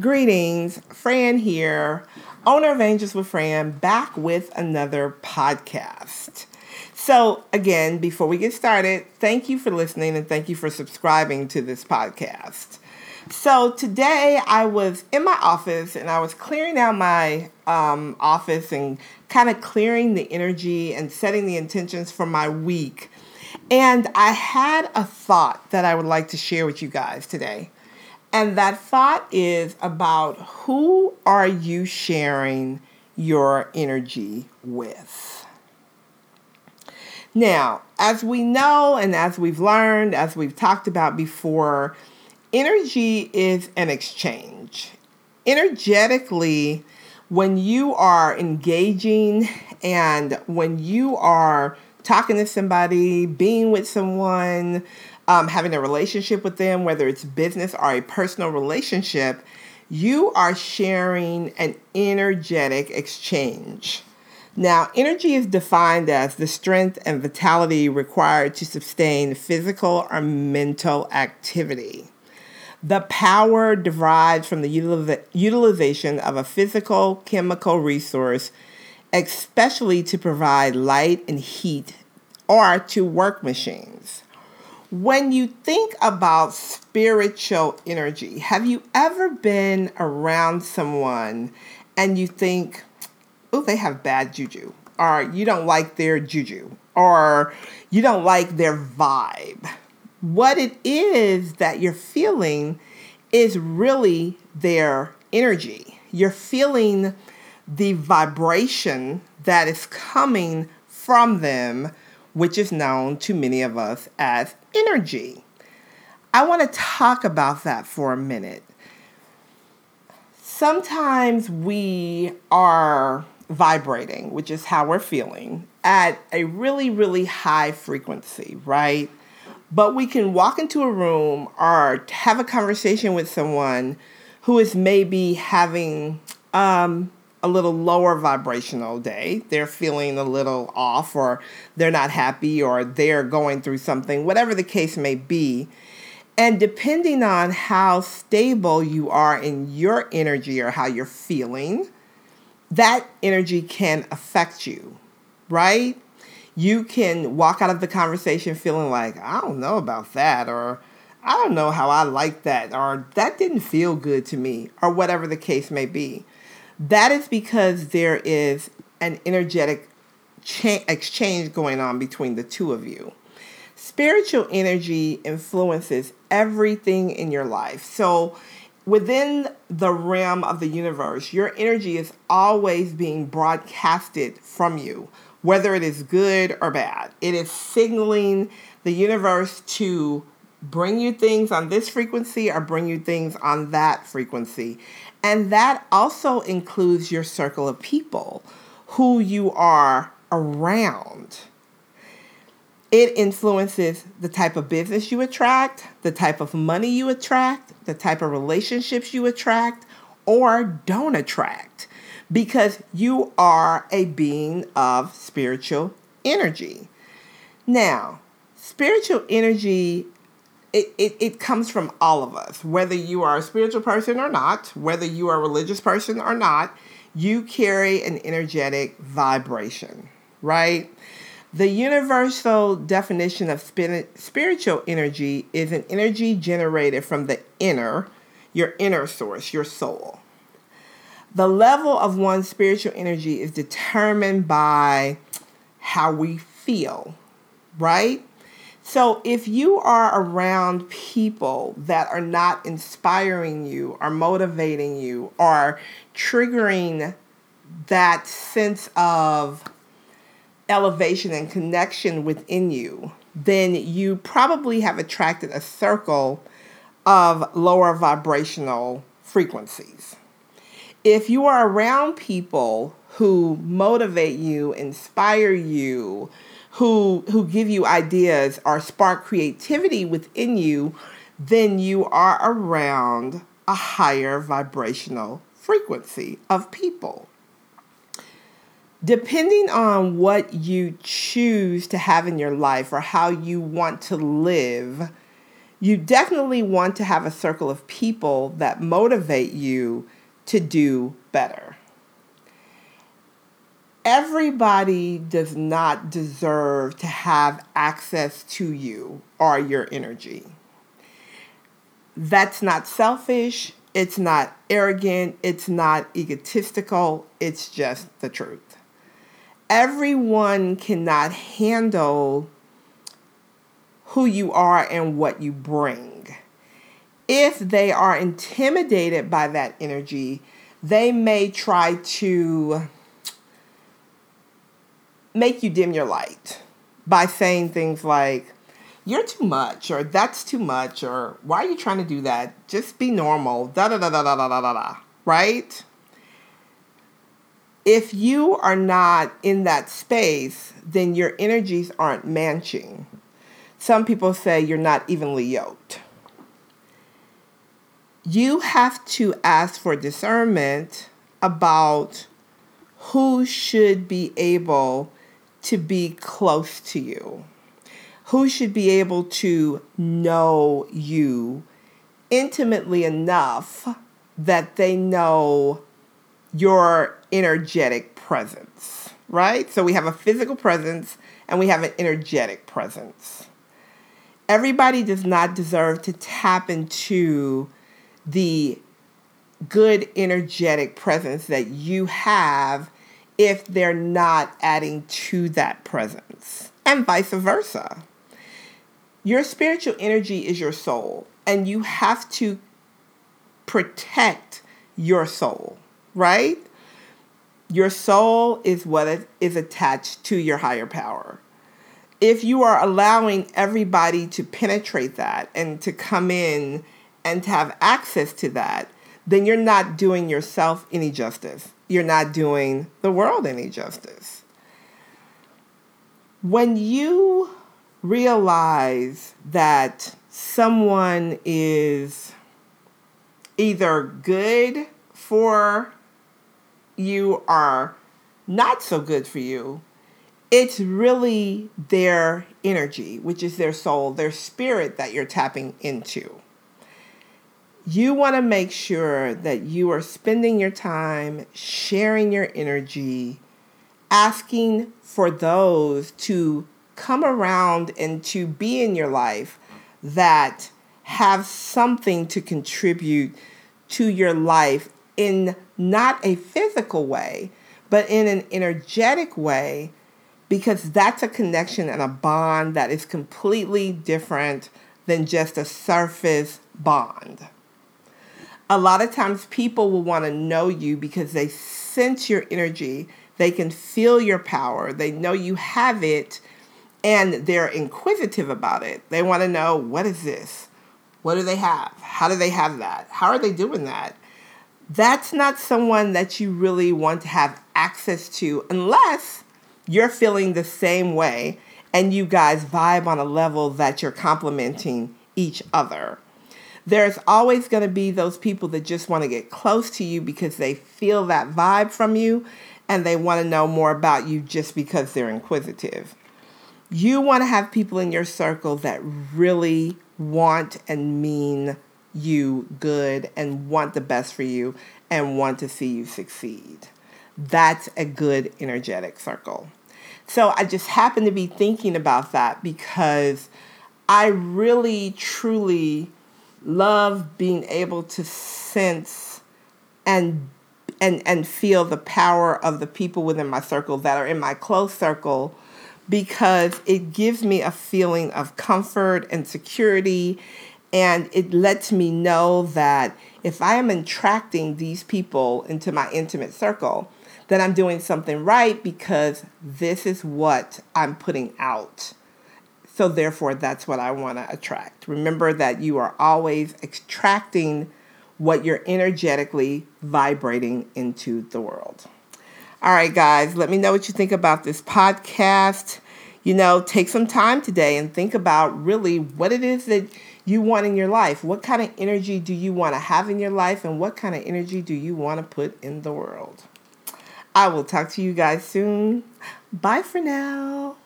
Greetings, Fran here, owner of Angels with Fran, back with another podcast. So, again, before we get started, thank you for listening and thank you for subscribing to this podcast. So, today I was in my office and I was clearing out my um, office and kind of clearing the energy and setting the intentions for my week. And I had a thought that I would like to share with you guys today. And that thought is about who are you sharing your energy with? Now, as we know and as we've learned, as we've talked about before, energy is an exchange. Energetically, when you are engaging and when you are talking to somebody, being with someone, um, having a relationship with them, whether it's business or a personal relationship, you are sharing an energetic exchange. Now, energy is defined as the strength and vitality required to sustain physical or mental activity. The power derives from the utilization of a physical chemical resource, especially to provide light and heat or to work machines. When you think about spiritual energy, have you ever been around someone and you think, oh, they have bad juju, or you don't like their juju, or you don't like their vibe? What it is that you're feeling is really their energy. You're feeling the vibration that is coming from them which is known to many of us as energy. I want to talk about that for a minute. Sometimes we are vibrating, which is how we're feeling, at a really, really high frequency, right? But we can walk into a room or have a conversation with someone who is maybe having um, a little lower vibrational day. They're feeling a little off, or they're not happy, or they're going through something, whatever the case may be. And depending on how stable you are in your energy or how you're feeling, that energy can affect you, right? You can walk out of the conversation feeling like, I don't know about that, or I don't know how I like that, or that didn't feel good to me, or whatever the case may be. That is because there is an energetic cha- exchange going on between the two of you. Spiritual energy influences everything in your life. So, within the realm of the universe, your energy is always being broadcasted from you, whether it is good or bad. It is signaling the universe to bring you things on this frequency or bring you things on that frequency. And that also includes your circle of people who you are around. It influences the type of business you attract, the type of money you attract, the type of relationships you attract or don't attract because you are a being of spiritual energy. Now, spiritual energy it, it, it comes from all of us. Whether you are a spiritual person or not, whether you are a religious person or not, you carry an energetic vibration, right? The universal definition of spirit, spiritual energy is an energy generated from the inner, your inner source, your soul. The level of one's spiritual energy is determined by how we feel, right? So if you are around people that are not inspiring you or motivating you or triggering that sense of elevation and connection within you, then you probably have attracted a circle of lower vibrational frequencies. If you are around people who motivate you, inspire you, who who give you ideas or spark creativity within you, then you are around a higher vibrational frequency of people. Depending on what you choose to have in your life or how you want to live, You definitely want to have a circle of people that motivate you to do better. Everybody does not deserve to have access to you or your energy. That's not selfish, it's not arrogant, it's not egotistical, it's just the truth. Everyone cannot handle who you are and what you bring. If they are intimidated by that energy, they may try to make you dim your light by saying things like, you're too much, or that's too much, or why are you trying to do that? Just be normal, da da da da da da da da, right? If you are not in that space, then your energies aren't matching. Some people say you're not evenly yoked. You have to ask for discernment about who should be able to be close to you, who should be able to know you intimately enough that they know your energetic presence, right? So we have a physical presence and we have an energetic presence. Everybody does not deserve to tap into the good energetic presence that you have if they're not adding to that presence, and vice versa. Your spiritual energy is your soul, and you have to protect your soul, right? Your soul is what is attached to your higher power. If you are allowing everybody to penetrate that and to come in and to have access to that, then you're not doing yourself any justice you're not doing the world any justice. When you realize that someone is either good for you or not so good for you, it's really their energy, which is their soul, their spirit that you're tapping into you want to make sure that you are spending your time sharing your energy, asking for those to come around and to be in your life that have something to contribute to your life in not a physical way, but in an energetic way, because that's a connection and a bond that is completely different than just a surface bond a lot of times people will want to know you because they sense your energy, they can feel your power, they know you have it, and they're inquisitive about it. They want to know what is this? What do they have? How do they have that? How are they doing that? That's not someone that you really want to have access to unless you're feeling the same way and you guys vibe on a level that you're complementing each other. There's always going to be those people that just want to get close to you because they feel that vibe from you and they want to know more about you just because they're inquisitive. You want to have people in your circle that really want and mean you good and want the best for you and want to see you succeed. That's a good energetic circle. So I just happen to be thinking about that because I really truly love being able to sense and and and feel the power of the people within my circle that are in my close circle because it gives me a feeling of comfort and security and it lets me know that if I am attracting these people into my intimate circle, then I'm doing something right because this is what I'm putting out. So, therefore, that's what I want to attract. Remember that you are always attracting what you're energetically vibrating into the world. All right, guys, let me know what you think about this podcast. You know, take some time today and think about really what it is that you want in your life. What kind of energy do you want to have in your life, and what kind of energy do you want to put in the world? I will talk to you guys soon. Bye for now.